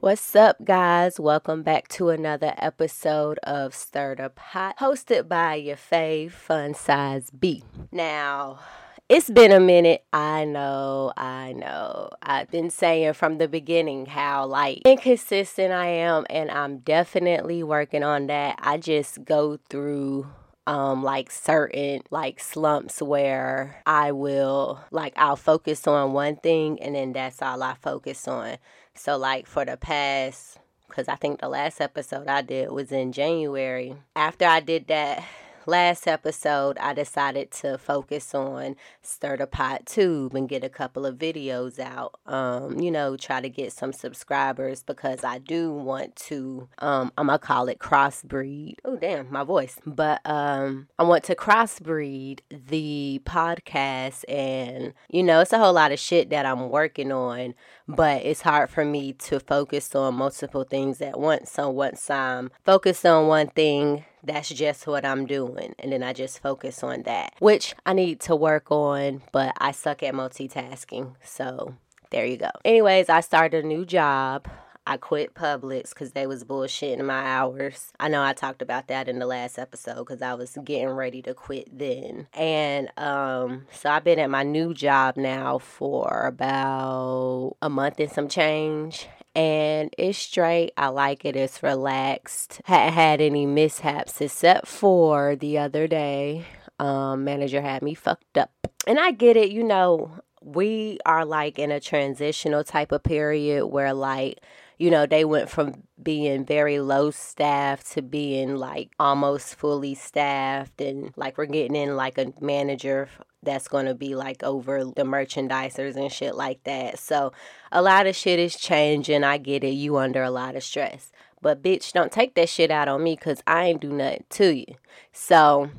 What's up, guys? Welcome back to another episode of Stir Da Pot, hosted by your fave Fun Size B. Now, it's been a minute. I know, I know. I've been saying from the beginning how like inconsistent I am, and I'm definitely working on that. I just go through um like certain like slumps where I will like I'll focus on one thing and then that's all I focus on. So, like for the past, because I think the last episode I did was in January. After I did that last episode, I decided to focus on Stir the Pot Tube and get a couple of videos out. Um, you know, try to get some subscribers because I do want to, um, I'm gonna call it crossbreed. Oh, damn, my voice. But um, I want to crossbreed the podcast, and you know, it's a whole lot of shit that I'm working on, but it's hard for me to focus on multiple things at once. So once I'm focused on one thing, that's just what I'm doing. And then I just focus on that, which I need to work on, but I suck at multitasking. So there you go. Anyways, I started a new job. I quit Publix because they was bullshitting my hours. I know I talked about that in the last episode because I was getting ready to quit then. And um, so I've been at my new job now for about a month and some change and it's straight. I like it. It's relaxed. Hadn't had any mishaps except for the other day. Um, manager had me fucked up. And I get it, you know, we are like in a transitional type of period where like you know, they went from being very low staffed to being like almost fully staffed. And like we're getting in like a manager that's going to be like over the merchandisers and shit like that. So a lot of shit is changing. I get it. You under a lot of stress. But bitch, don't take that shit out on me because I ain't do nothing to you. So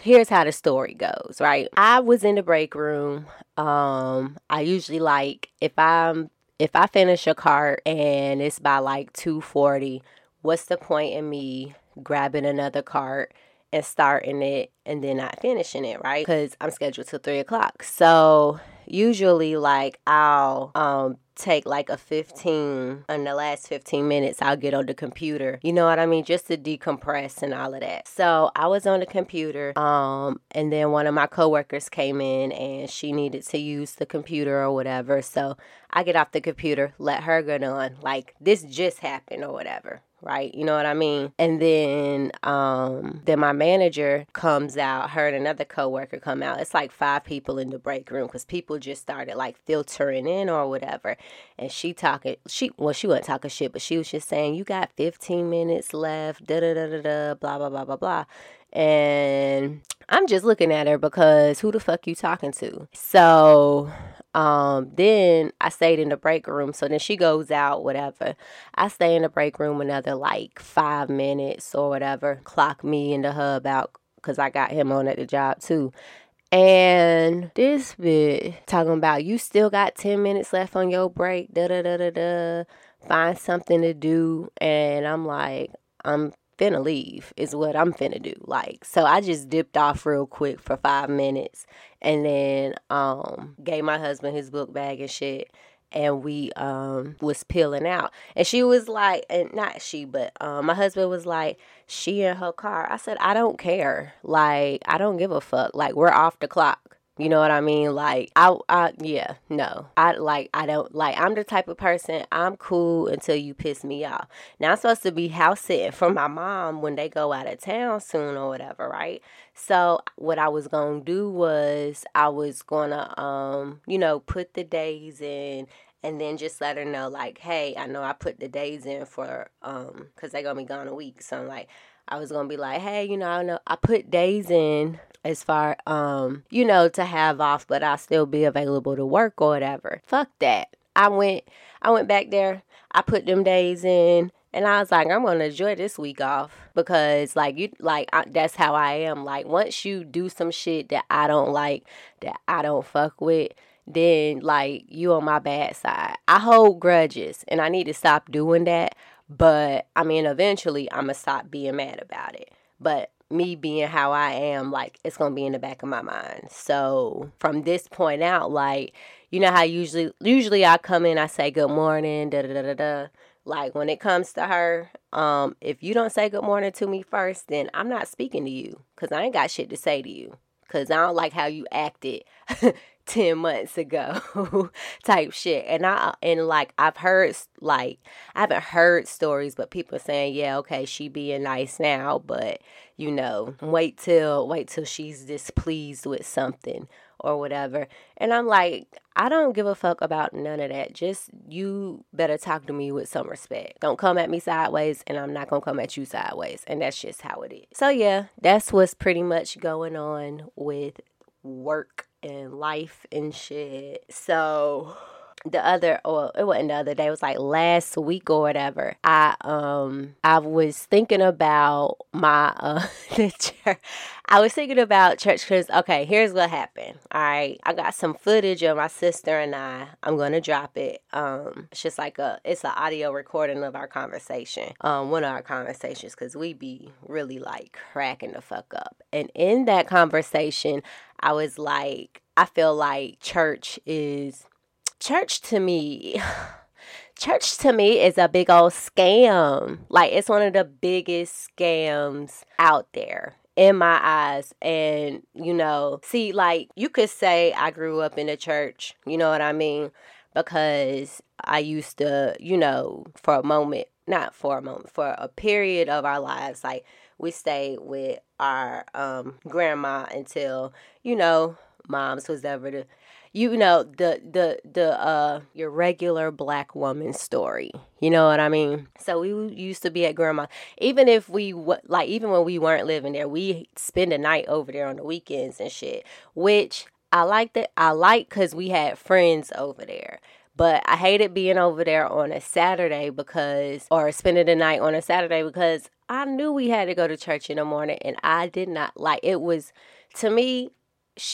here's how the story goes, right? I was in the break room. Um, I usually like if I'm if I finish a cart and it's by like 240, what's the point in me grabbing another cart and starting it and then not finishing it, right? Because I'm scheduled till three o'clock. So usually like I'll um take like a 15 in the last 15 minutes I'll get on the computer. You know what I mean? Just to decompress and all of that. So I was on the computer um and then one of my coworkers came in and she needed to use the computer or whatever. So I get off the computer let her get on. Like this just happened or whatever right? You know what I mean? And then um then my manager comes out, her and another coworker come out. It's like five people in the break room cuz people just started like filtering in or whatever. And she talking she well she wasn't talking shit, but she was just saying you got 15 minutes left, da da da da da blah blah blah blah blah. And I'm just looking at her because who the fuck you talking to? So um, then I stayed in the break room. So then she goes out, whatever. I stay in the break room another like five minutes or whatever. Clock me in the hub out because I got him on at the job too. And this bit talking about you still got 10 minutes left on your break, da da da da da. Find something to do. And I'm like, I'm finna leave is what I'm finna do. Like, so I just dipped off real quick for five minutes and then um gave my husband his book bag and shit. And we um was peeling out. And she was like and not she, but um my husband was like, she in her car. I said, I don't care. Like, I don't give a fuck. Like, we're off the clock. You know what I mean? Like I I yeah, no. I like I don't like I'm the type of person I'm cool until you piss me off. Now I'm supposed to be house sitting for my mom when they go out of town soon or whatever, right? So what I was to do was I was to um, you know, put the days in and then just let her know like, "Hey, I know I put the days in for um cuz they're to be gone a week." So I'm like I was gonna be like, hey, you know, I know I put days in as far um, you know, to have off, but I'll still be available to work or whatever. Fuck that. I went I went back there, I put them days in, and I was like, I'm gonna enjoy this week off because, like, you like I, that's how I am. Like, once you do some shit that I don't like, that I don't fuck with, then like you on my bad side. I hold grudges, and I need to stop doing that. But I mean, eventually, I'm gonna stop being mad about it. But me being how I am, like it's gonna be in the back of my mind. So from this point out, like you know how usually usually I come in, I say good morning, da da da da da. Like when it comes to her, um, if you don't say good morning to me first, then I'm not speaking to you because I ain't got shit to say to you. Cause I don't like how you acted 10 months ago type shit. And i and like i've heard like i haven't heard stories but people saying yeah okay she being nice now but you know wait till wait till she's displeased with something or whatever. And i'm like i don't give a fuck about none of that. Just you better talk to me with some respect. Don't come at me sideways and i'm not gonna come at you sideways. And that's just how it is. So yeah that's what's pretty much going on with work and life and shit. So the other well it wasn't the other day it was like last week or whatever i um i was thinking about my uh the church i was thinking about church because okay here's what happened all right? I got some footage of my sister and i i'm gonna drop it um it's just like a it's an audio recording of our conversation um one of our conversations because we be really like cracking the fuck up. And in that conversation I was like, I feel like church is church to me. church to me is a big old scam. Like it's one of the biggest scams out there in my eyes. And, you know, see, like you could say I grew up in a church, you know what I mean? Because I used to, you know, for a moment, not for a moment, for a period of our lives, like we stayed with our um, grandma until you know moms was ever the you know the the the uh your regular black woman story you know what i mean? So we used to be at grandma even if we like even when we weren't living there we spend a night over there on the weekends and shit which i liked it i like because we had friends over there but I hated being over there on a Saturday because, or spending the night on a Saturday because I knew we had to go to church in the morning and I did not like it was to me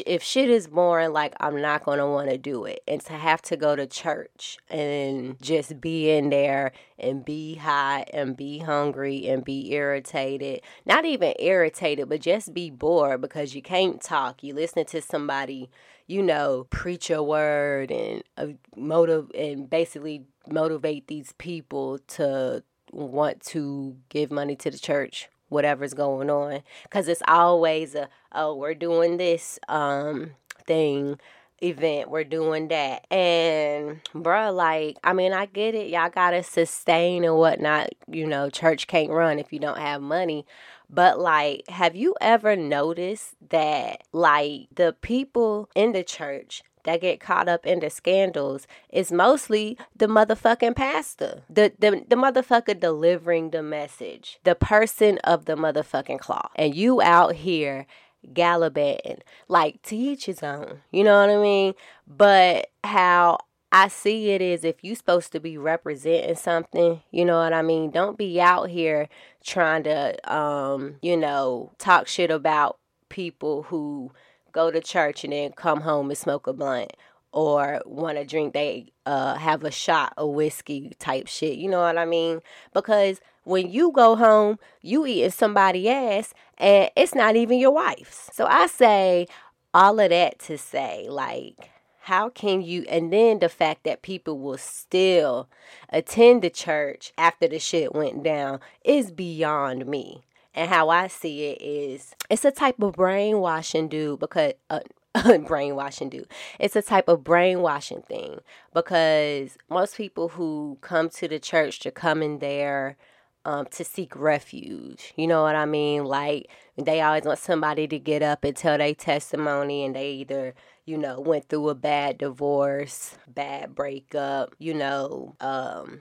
if shit is boring like I'm not to want to do it. And to have to go to church and just be in there and be hot and be hungry and be irritated not even irritated but just be bored because you can't talk. You listen to somebody you know preach a word and uh, motive and basically motivate these people to want to give money to the church whatever's going on because it's always a oh we're doing this um thing event we're doing that. And bruh like i mean i get it y'all gotta sustain and whatnot you know church can't run if you don't have money but like have you ever noticed that like the people in the church that get caught up in the scandals is mostly the motherfucking pastor. The, the the motherfucker delivering the message. The person of the motherfucking cloth. And you out here gallivanting. Like to each his own. You know what I mean? But how I see it is if you supposed to be representing something, you know what I mean? Don't be out here trying to um, you know, talk shit about people who go to church and then come home and smoke a blunt or want to drink they uh have a shot of whiskey type shit you know what i mean? Because when you go home you eating somebody ass and it's not even your wife's. So i say all of that to say like how can you and then the fact that people will still attend the church after the shit went down is beyond me and how I see it is it's a type of brainwashing dude because uh, brainwashing dude. It's a type of brainwashing thing because most people who come to the church to come in there um, to seek refuge. You know what I mean? Like they always want somebody to get up and tell their testimony, and they either you know went through a bad divorce, bad breakup, you know, um,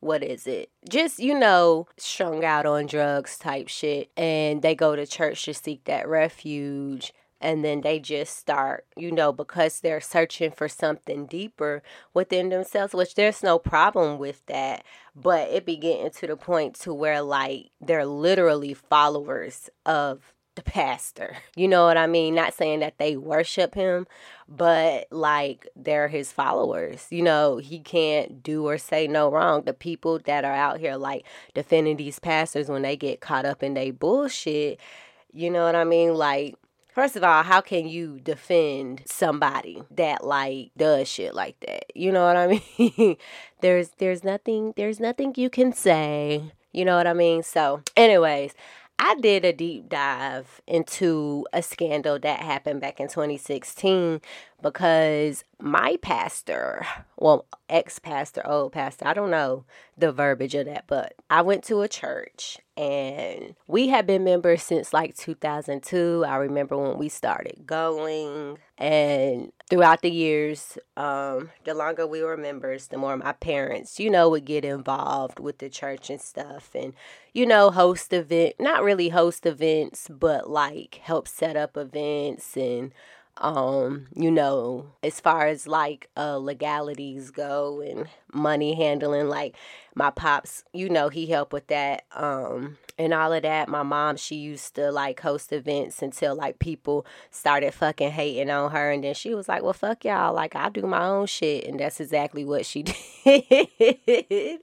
what is it? Just, you know, strung out on drugs type shit. And they go to church to seek that refuge. And then they just start, you know, because they're searching for something deeper within themselves, which there's no problem with that. But it be getting to the point to where, like, they're literally followers of the pastor. You know what I mean? Not saying that they worship him, but like they're his followers. You know, he can't do or say no wrong. The people that are out here like defending these pastors when they get caught up in their bullshit, you know what I mean? Like first of all, how can you defend somebody that like does shit like that? You know what I mean? there's there's nothing there's nothing you can say. You know what I mean? So, anyways, I did a deep dive into a scandal that happened back in 2016 because my pastor, well, ex pastor, old pastor, I don't know the verbiage of that, but I went to a church and we had been members since like 2002. I remember when we started going, and throughout the years, um, the longer we were members, the more my parents, you know, would get involved with the church and stuff, and you know, host event, not really host events, but like help set up events and um you know as far as like uh legalities go and money handling like my pops you know he helped with that um and all of that. My mom she used to like host events until like people started fucking hating on her and then she was like well fuck y'all like i do my own shit and that's exactly what she did.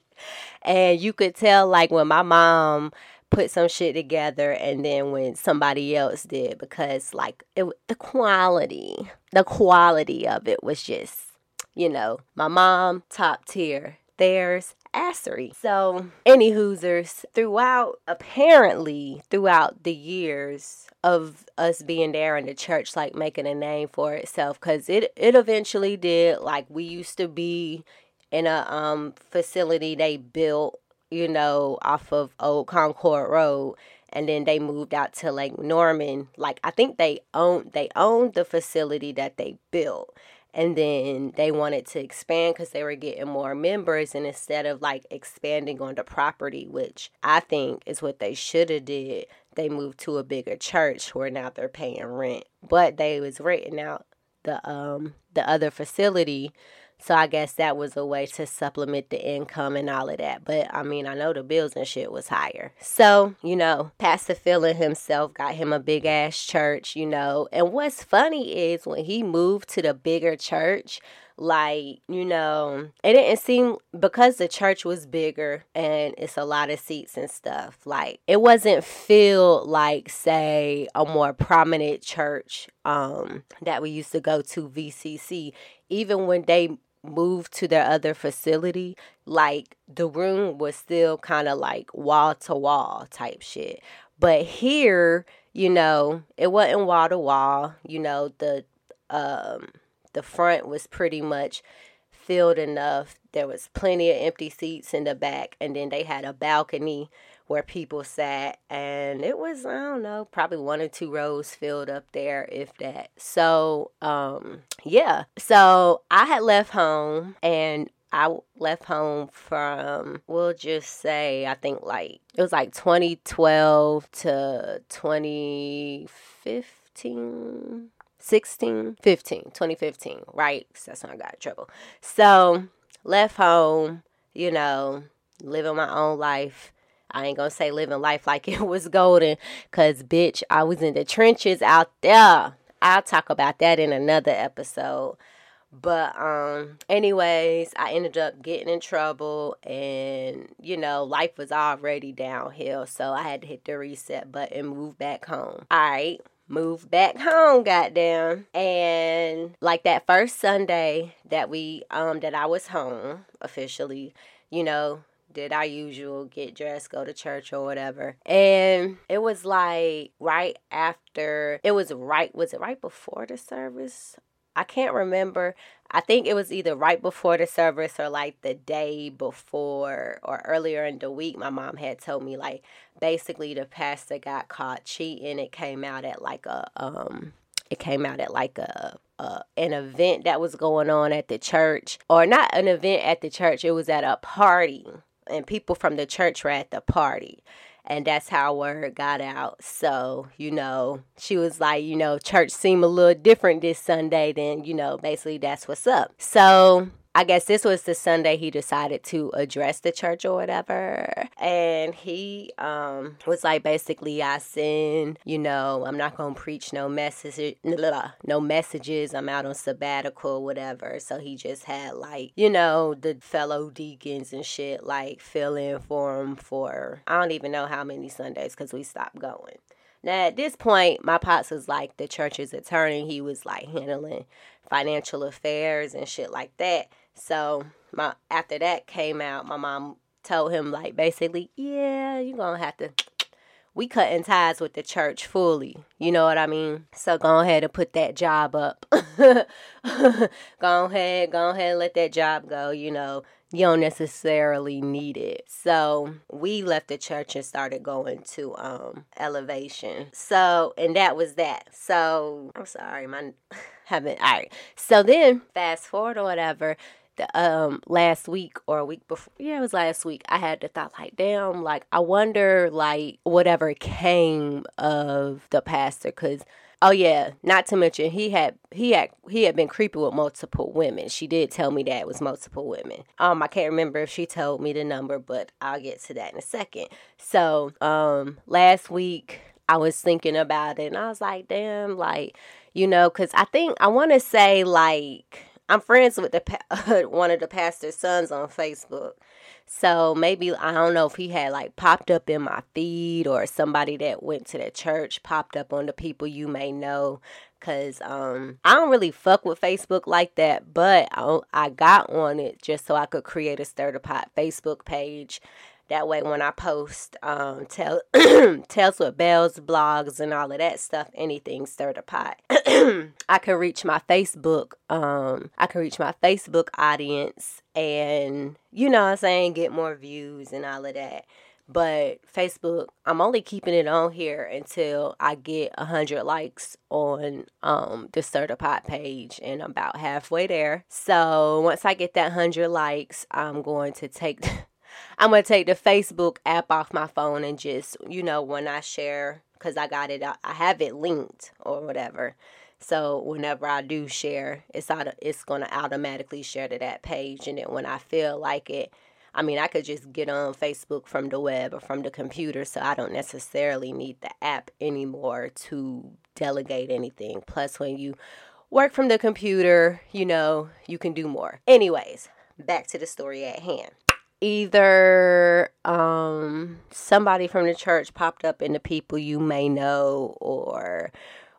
And you could tell like when my mom put some shit together and then when somebody else did because like it the quality the quality of it was just you know my mom top tier theirs assery. So any hoosers throughout apparently throughout the years of us being there in the church like making a name for itself because it it eventually did like we used to be in a um facility they built you know, off of Old Concord Road and then they moved out to Lake Norman. Like I think they owned they owned the facility that they built. And then they wanted to expand because they were getting more members and instead of like expanding on the property, which I think is what they should have did, they moved to a bigger church where now they're paying rent. But they was renting out the um the other facility so I guess that was a way to supplement the income and all of that. But I mean, I know the bills and shit was higher. So, you know, Pastor Phil himself got him a big ass church, you know. And what's funny is when he moved to the bigger church, like you know it didn't seem because the church was bigger and it's a lot of seats and stuff like it wasn't feel like say a more prominent church um that we used to go to vcc even when they moved to their other facility, like the room was still kind of like wall to wall type shit. But here, you know, it wasn't wall to wall. You know, the um the front was pretty much filled enough. There was plenty of empty seats in the back and then they had a balcony where people sat and it was i don't know probably one or two rows filled up there if that so um yeah so i had left home and I left home from, we'll just say, I think like, it was like 2012 to 2015, 16, 15, 2015, right? That's when I got in trouble. So, left home, you know, living my own life. I ain't gonna say living life like it was golden, cause bitch, I was in the trenches out there. I'll talk about that in another episode. But um anyways, I ended up getting in trouble and you know, life was already downhill, so I had to hit the reset button and move back home. All right moved back home goddamn and like that first sunday that we um that i was home officially you know did our usual get dressed, go to church or whatever. And it was like right after, it was right, was it right before the service? I can't remember. I think it was either right before the service or like the day before or earlier in the week. My mom had told me like basically the pastor got caught cheating. It came out at like a um it came out at like a, a, an event that was going on at the church or not an event at the church it was at a party and people from the church were at the party and that's how word got out. So, you know, she was like, you know, church seemed a little different this Sunday, then, you know, basically that's what's up. So, I guess this was the Sunday he decided to address the church or whatever. And he um, was like, basically, I sin, you know, I'm not going to preach no message, no messages. I'm out on sabbatical, whatever. So he just had like, you know, the fellow deacons and shit like fill in for him for, I don't even know how many Sundays because we stopped going. Now at this point, my pops was like the church's attorney. He was like handling financial affairs and shit like that. So my after that came out, my mom told him like basically, yeah, you're gonna have to we cutting ties with the church fully. You know what I mean? So go ahead and put that job up. go ahead, go ahead and let that job go, you know. You don't necessarily need it. So we left the church and started going to um elevation. So and that was that. So I'm sorry, my haven't all right. So then fast forward or whatever um last week or a week before yeah it was last week i had the thought like damn like i wonder like whatever came of the pastor. Because oh yeah not to mention he had he had he had been creepy with multiple women. She did tell me that it was multiple women. Um i can't remember if she told me the number but i'll get to that in a second. So um last week i was thinking about it and i was like damn like you know because i think i want to say like I'm friends with the one of the pastor's sons on Facebook. So maybe I don't know if he had like popped up in my feed or somebody that went to the church popped up on the people you may know cuz um I don't really fuck with Facebook like that, but I, I got on it just so I could create a stir the pot Facebook page that way, when I post um, tell Talez With Bellz, blogs, and all of that stuff, anything stir the pot, I can reach my Facebook. Um, I can reach my Facebook audience, and you know, what I'm saying, get more views and all of that. But Facebook, I'm only keeping it on here until I get hundred likes on um the Pot page, and I'm about halfway there. So once I get that hundred likes, I'm going to take. I'm gonna take the Facebook app off my phone and just, you know, when I share, because I got it, uh, I have it linked or whatever. So whenever I do share, it's out, it's gonna automatically share to that page, and then when I feel like it, I mean, I could just get on Facebook from the web or from the computer, so I don't necessarily need the app anymore to delegate anything. Plus, when you work from the computer, you know, you can do more. Anyways, back to the story at hand either um, somebody from the church popped up in the people you may know or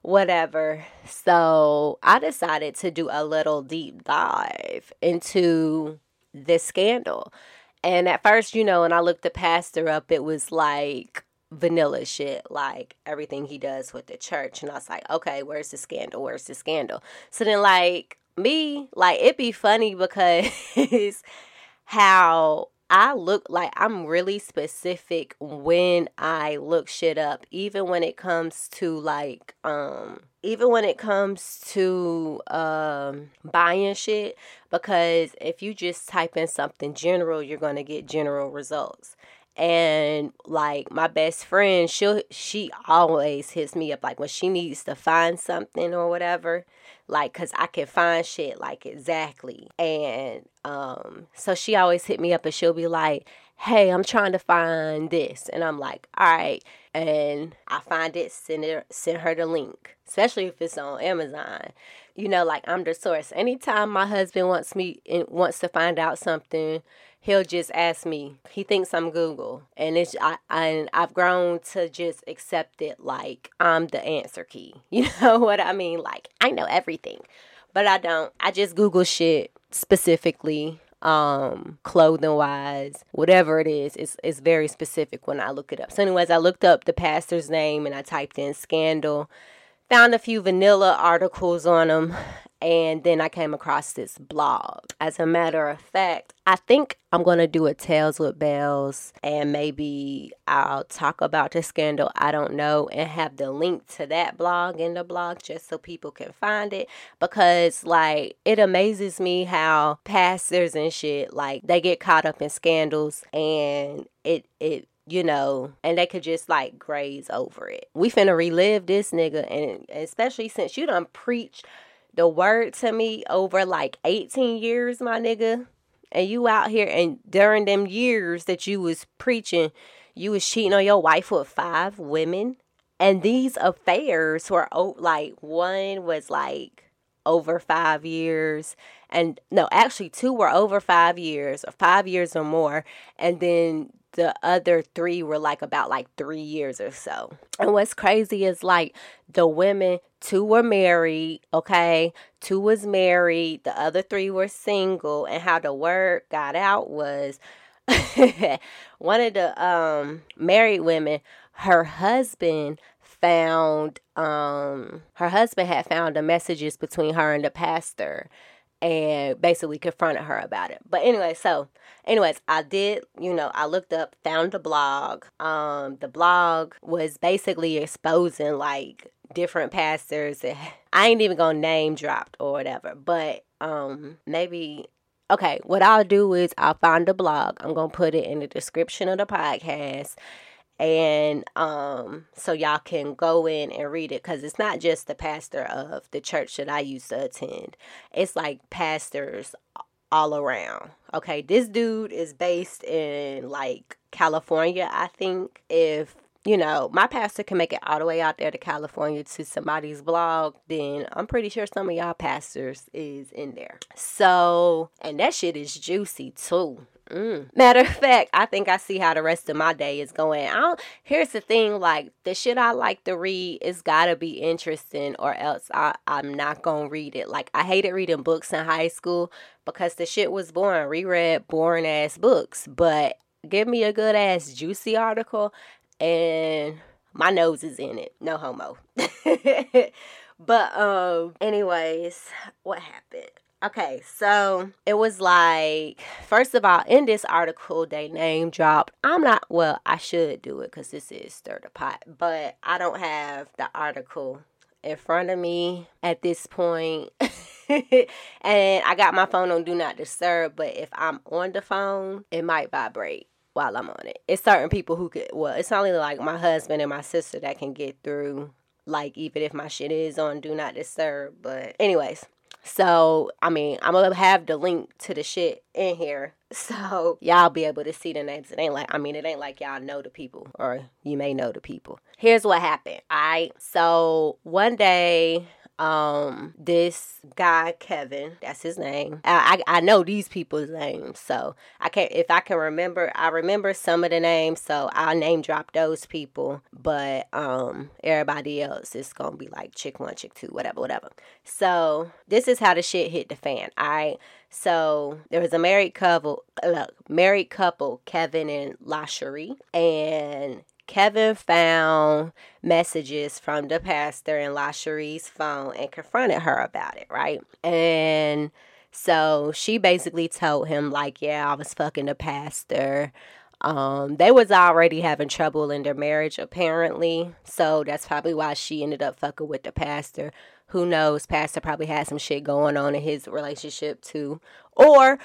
whatever. So I decided to do a little deep dive into this scandal. And at first, you know, when I looked the pastor up, it was like vanilla shit, like everything he does with the church. And I was like, okay, where's the scandal? Where's the scandal? So then, like, me, like, it'd be funny because how I look like I'm really specific when I look shit up, even when it comes to like um even when it comes to um buying shit because if you just type in something general, you're going to get general results. And like my best friend, she she always hits me up like when she needs to find something or whatever like cuz I can find shit like exactly. And um so she always hit me up and she'll be like, "Hey, I'm trying to find this." And I'm like, "All right." And I find it, send her send her the link, especially if it's on Amazon. You know, like I'm the source. Anytime my husband wants me and wants to find out something, he'll just ask me. He thinks I'm Google, and it's I, I I've grown to just accept it like I'm the answer key. You know what I mean? Like I know everything, but I don't. I just Google shit specifically um clothing wise whatever it is it's, it's very specific when i look it up so anyways i looked up the pastor's name and i typed in scandal found a few vanilla articles on them and then I came across this blog. As a matter of fact, I think I'm going to do a Talez With Bellz and maybe I'll talk about the scandal. I don't know and have the link to that blog in the blog just so people can find it because like it amazes me how pastors and shit like they get caught up in scandals and it it you know, and they could just like graze over it. We finna relive this nigga, and especially since you done preached the word to me over like 18 years, my nigga. And you out here and during them years that you was preaching, you was cheating on your wife with five women. And these affairs were like one was like over five years and no actually two were over five years or five years or more and then the other three were like about like three years or so. And what's crazy is like the women, two were married, okay? Two was married, the other three were single. And how the word got out was one of the um married women, her husband found um her husband had found the messages between her and the pastor and basically confronted her about it. But anyway, so anyways, I did, you know, I looked up, found the blog. Um, the blog was basically exposing like different pastors. I ain't even gonna name dropped or whatever, but um maybe okay, what I'll do is I'll find the blog. I'm gonna put it in the description of the podcast and um so y'all can go in and read it because it's not just the pastor of the church that i used to attend it's like pastors all around okay this dude is based in like california i think if you know, my pastor can make it all the way out there to California to somebody's blog, then I'm pretty sure some of y'all pastors is in there. So, and that shit is juicy too. Mm. Matter of fact, I think I see how the rest of my day is going. I don't, here's the thing: like the shit I like to read, it's gotta be interesting, or else I I'm not gonna read it. Like I hated reading books in high school because the shit was boring. Reread boring ass books, but give me a good ass juicy article, and my nose is in it. No homo. but um, anyways, what happened? Okay, so it was like, first of all, in this article, they name dropped. I'm not, well, I should do it because this is Stir the Pot, but I don't have the article in front of me at this point. and I got my phone on Do Not Disturb, but if I'm on the phone, it might vibrate while I'm on it. It's certain people who could, well, it's only like my husband and my sister that can get through, like, even if my shit is on Do Not Disturb. But, anyways, so, I mean, I'm gonna have the link to the shit in here. So, y'all be able to see the names. It ain't like, I mean, it ain't like y'all know the people or you may know the people. Here's what happened. I, so one day, um this guy Kevin, that's his name. I, I, I know these people's names, so I can't if I can remember. I remember some of the names, so I'll name drop those people. But um everybody else is gonna be like chick one, chick two, whatever, whatever. So this is how the shit hit the fan. all right so there was a married couple, look, married couple, Kevin and LaSherie, and Kevin found messages from the pastor in LaSherie's phone and confronted her about it, right? And so she basically told him, like, yeah, I was fucking the pastor. Um, they was already having trouble in their marriage, apparently. So that's probably why she ended up fucking with the pastor. Who knows? Pastor probably had some shit going on in his relationship too. Or,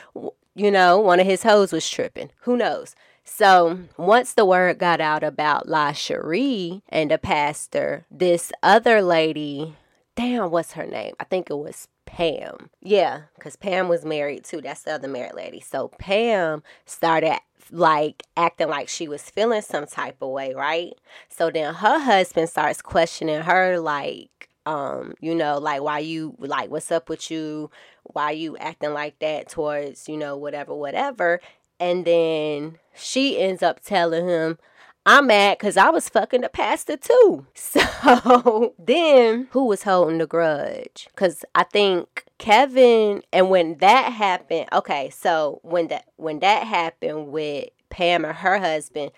you know, one of his hoes was tripping. Who knows? So once the word got out about La Cherie and the pastor, this other lady, damn, what's her name? I think it was Pam. Yeah, because Pam was married too. That's the other married lady. So Pam started like acting like she was feeling some type of way, right? So then her husband starts questioning her like, um, you know, like why you like what's up with you? Why you acting like that towards, you know, whatever, whatever. And then she ends up telling him, I'm mad because I was fucking the pastor too. So then who was holding the grudge? Because I think Kevin and when that happened, okay, so when that when that happened with Pam and her husband,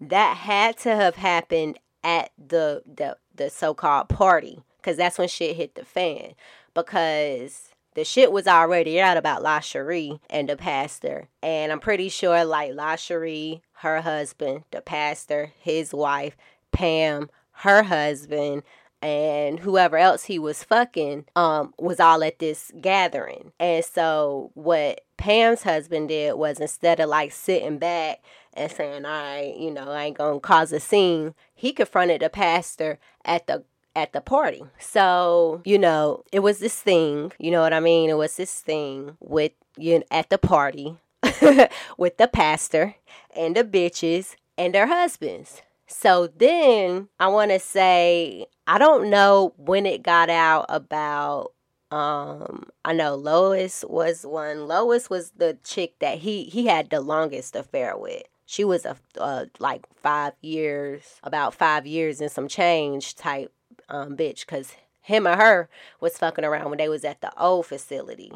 that had to have happened at the the, the so called party. Cause that's when shit hit the fan. Because the shit was already out about LaSherie and the pastor. And I'm pretty sure like LaSherie, her husband, the pastor, his wife, Pam, her husband, and whoever else he was fucking um was all at this gathering. And so what Pam's husband did was instead of like sitting back and saying, All right, you know, I ain't gonna cause a scene, he confronted the pastor at the at the party. So, you know, it was this thing, you know what I mean? It was this thing with you know, at the party with the pastor and the bitches and their husbands. So then I want to say I don't know when it got out about um I know Lois was one. Lois was the chick that he he had the longest affair with. She was a uh, like five years, about five years and some change type um, bitch, cause him or her was fucking around when they was at the old facility.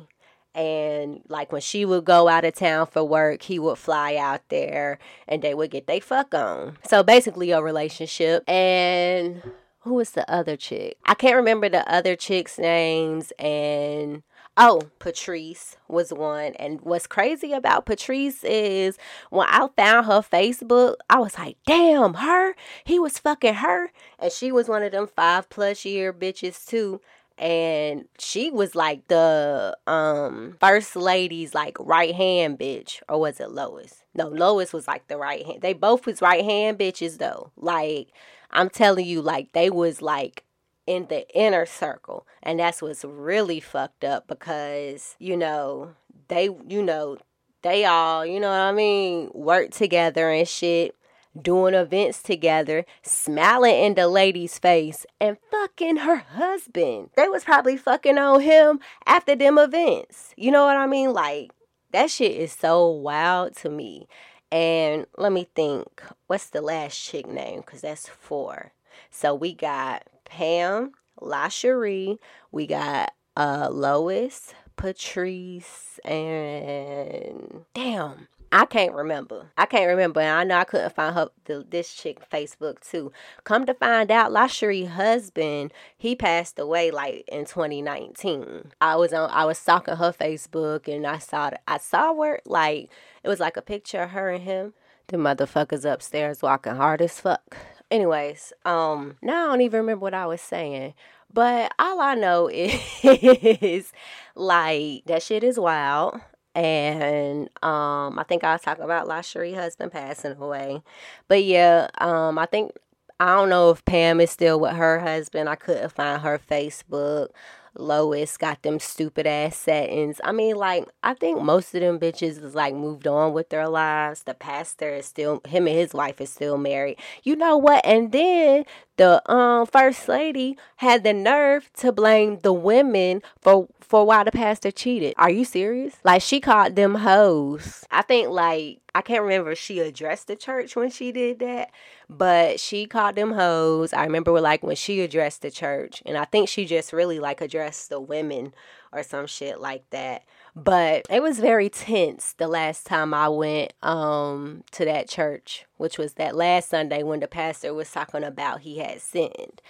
And like when she would go out of town for work, he would fly out there and they would get they fuck on. So basically a relationship. And who was the other chick? I can't remember the other chick's names and Oh, Patrice was one. And what's crazy about Patrice is when I found her Facebook, I was like, damn, her? He was fucking her. And she was one of them five plus year bitches too. And she was like the um first lady's like right hand bitch. Or was it Lois? No, Lois was like the right hand. They both was right hand bitches though. Like I'm telling you, like they was like in the inner circle. And that's what's really fucked up because, you know, they, you know, they all, you know what I mean, work together and shit, doing events together, smiling in the lady's face, and fucking her husband. They was probably fucking on him after them events. You know what I mean? Like, that shit is so wild to me. And let me think, what's the last chick name? Because that's four. So we got Pam, LaCherie, we got uh Lois, Patrice, and damn. I can't remember. I can't remember. And I know I couldn't find her the, this chick Facebook too. Come to find out, LaCherie husband, he passed away like in 2019. I was on I was stalking her Facebook and I saw. I saw where like it was like a picture of her and him. The motherfuckers upstairs walking hard as fuck. Anyways, um, now I don't even remember what I was saying. But all I know is like that shit is wild. And um I think I was talking about LaCherie husband passing away. But yeah, um I think I don't know if Pam is still with her husband. I couldn't find her Facebook. Lois got them stupid ass settings. I mean, like, I think most of them bitches is like moved on with their lives. The pastor is still, him and his wife is still married. You know what? And then the um first lady had the nerve to blame the women for for why the pastor cheated. Are you serious? Like she called them hoes. I think like I can't remember if she addressed the church when she did that, but she called them hoes. I remember like when she addressed the church, and I think she just really like addressed the women or some shit like that. But it was very tense the last time I went um to that church, which was that last Sunday when the pastor was talking about he had sinned.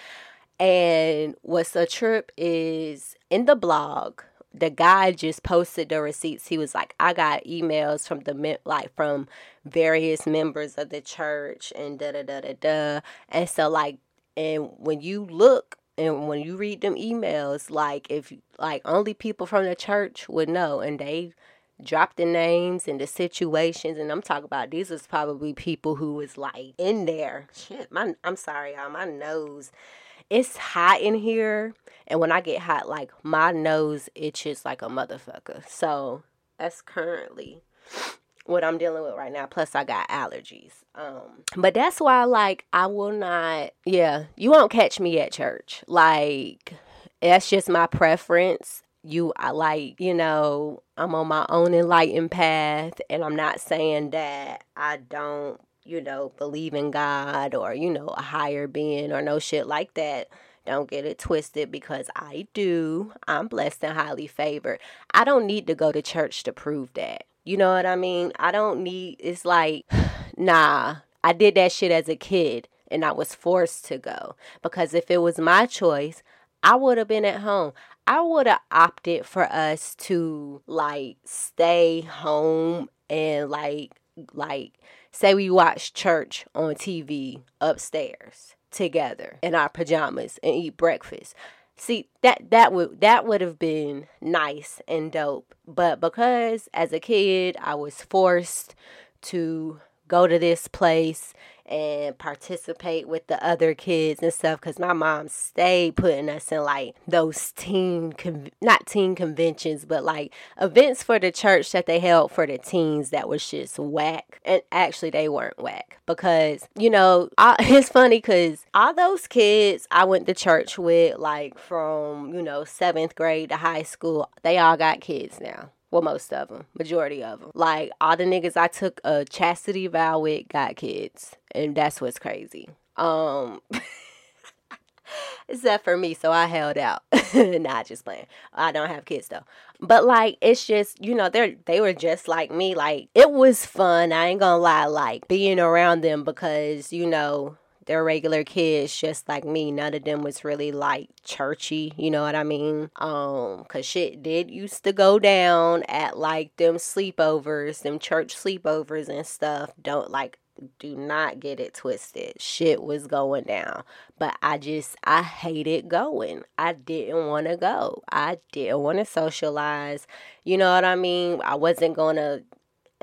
And what's a trip is in the blog, the guy just posted the receipts. He was like, I got emails from the like from various members of the church and da da da da da. And so like, and when you look and when you read them emails, like if like only people from the church would know, and they dropped the names and the situations, and I'm talking about these was probably people who was like in there. Shit, my I'm sorry, y'all, my nose it's hot in here. And when I get hot, like my nose itches like a motherfucker. So that's currently what I'm dealing with right now. Plus, I got allergies. Um, but that's why, like, I will not. Yeah, you won't catch me at church. Like, that's just my preference. You, I like, you know, I'm on my own enlightened path, and I'm not saying that I don't you know, believe in God or, you know, a higher being or no shit like that. Don't get it twisted because I do. I'm blessed and highly favored. I don't need to go to church to prove that. You know what I mean? I don't need, it's like, nah, I did that shit as a kid and I was forced to go because if it was my choice, I would have been at home. I would have opted for us to like stay home and like, like, say we watch church on TV upstairs together in our pajamas and eat breakfast. See that that would that would have been nice and dope. But because as a kid I was forced to go to this place and participate with the other kids and stuff because my mom stayed putting us in like those teen con- not teen conventions but like events for the church that they held for the teens that was just whack. And actually they weren't whack because you know I, it's funny because all those kids i went to church with like from you know seventh grade to high school they all got kids now Well, most of them, majority of them. Like all the niggas I took a chastity vow with got kids, and that's what's crazy. Um. except for me, so I held out. Not just playing. I don't have kids though. But like it's just, you know, they're they were just like me. Like it was fun. I ain't gonna lie, like being around them because, you know, they're regular kids just like me. None of them was really like churchy, you know what I mean? Um, cause shit did used to go down at like them sleepovers, them church sleepovers and stuff. Don't like do not get it twisted. Shit was going down. But I just, I hated going. I didn't want to go. I didn't want to socialize. You know what I mean? I wasn't going to.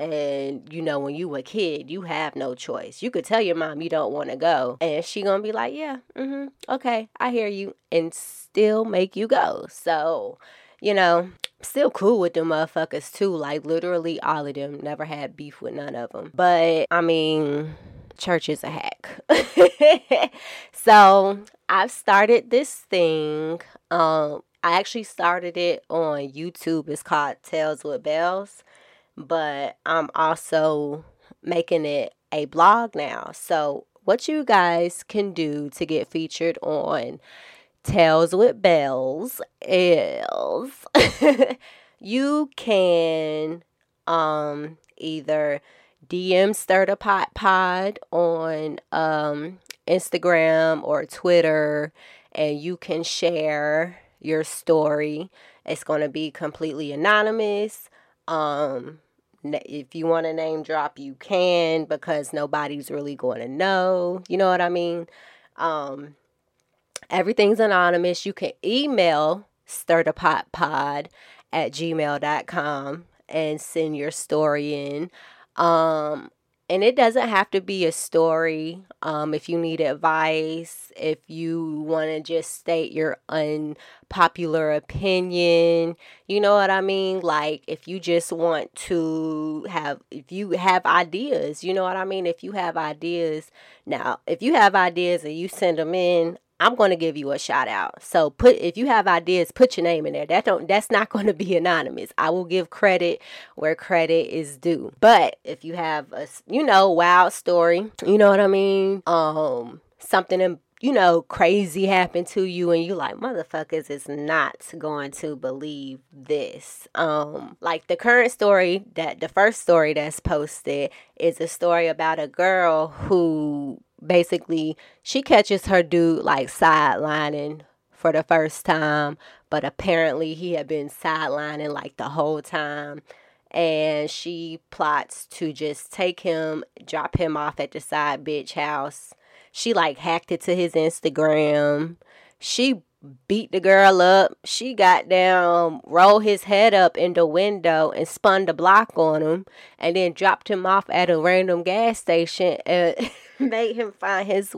And you know, when you were a kid, you have no choice. You could tell your mom you don't want to go, and she gonna be like, "Yeah, mm-hmm, okay, I hear you," and still make you go. So, you know, still cool with them motherfuckers too. Like literally all of them. Never had beef with none of them. But I mean, church is a hack. so I've started this thing. Um, I actually started it on YouTube. It's called Talez With Bellz. But I'm also making it a blog now. So what you guys can do to get featured on Talez With Bellz is you can um either DM Stir Da Pot Pod on um Instagram or Twitter and you can share your story. It's going to be completely anonymous. Um if you want to name drop, you can because nobody's really going to know. You know what I mean? Um Everything's anonymous. You can email stirthepotpod at gmail.com and send your story in. Um, and it doesn't have to be a story. Um, if you need advice, if you want to just state your unpopular opinion, you know what I mean? Like, if you just want to have, if you have ideas, you know what I mean? If you have ideas, now, if you have ideas and you send them in, I'm going to give you a shout out. So put if you have ideas, put your name in there. That don't that's not going to be anonymous. I will give credit where credit is due. But if you have a you know wild story, you know what I mean? Um something you know, crazy happened to you and you like motherfuckers is not going to believe this. Um like the current story that the first story that's posted is a story about a girl who basically she catches her dude like sidelining for the first time, but apparently he had been sidelining like the whole time. And she plots to just take him, drop him off at the side bitch house. She like hacked it to his Instagram. She beat the girl up. She got down, rolled his head up in the window and spun the block on him and then dropped him off at a random gas station and made him find his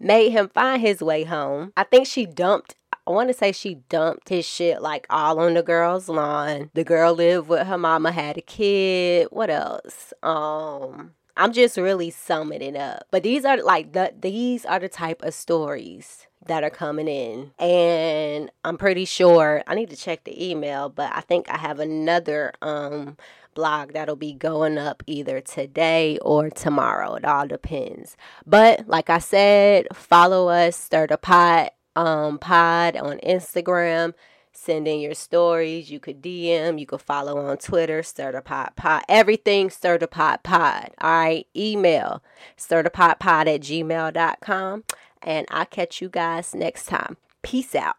made him find his way home. I think she dumped I want to say she dumped his shit like all on the girl's lawn. The girl lived with her mama, had a kid. What else? Um I'm just really summing it up. But these are like the these are the type of stories that are coming in. And I'm pretty sure I need to check the email, but I think I have another um blog that'll be going up either today or tomorrow. It all depends. But like I said, follow us, stir the pot um pod on Instagram. Send in your stories. You could DM. You could follow on Twitter, Stir Da Pot Pod. Everything Stir Da Pot Pod. All right. Email stir the pot pod at gmail.com. And I'll catch you guys next time. Peace out.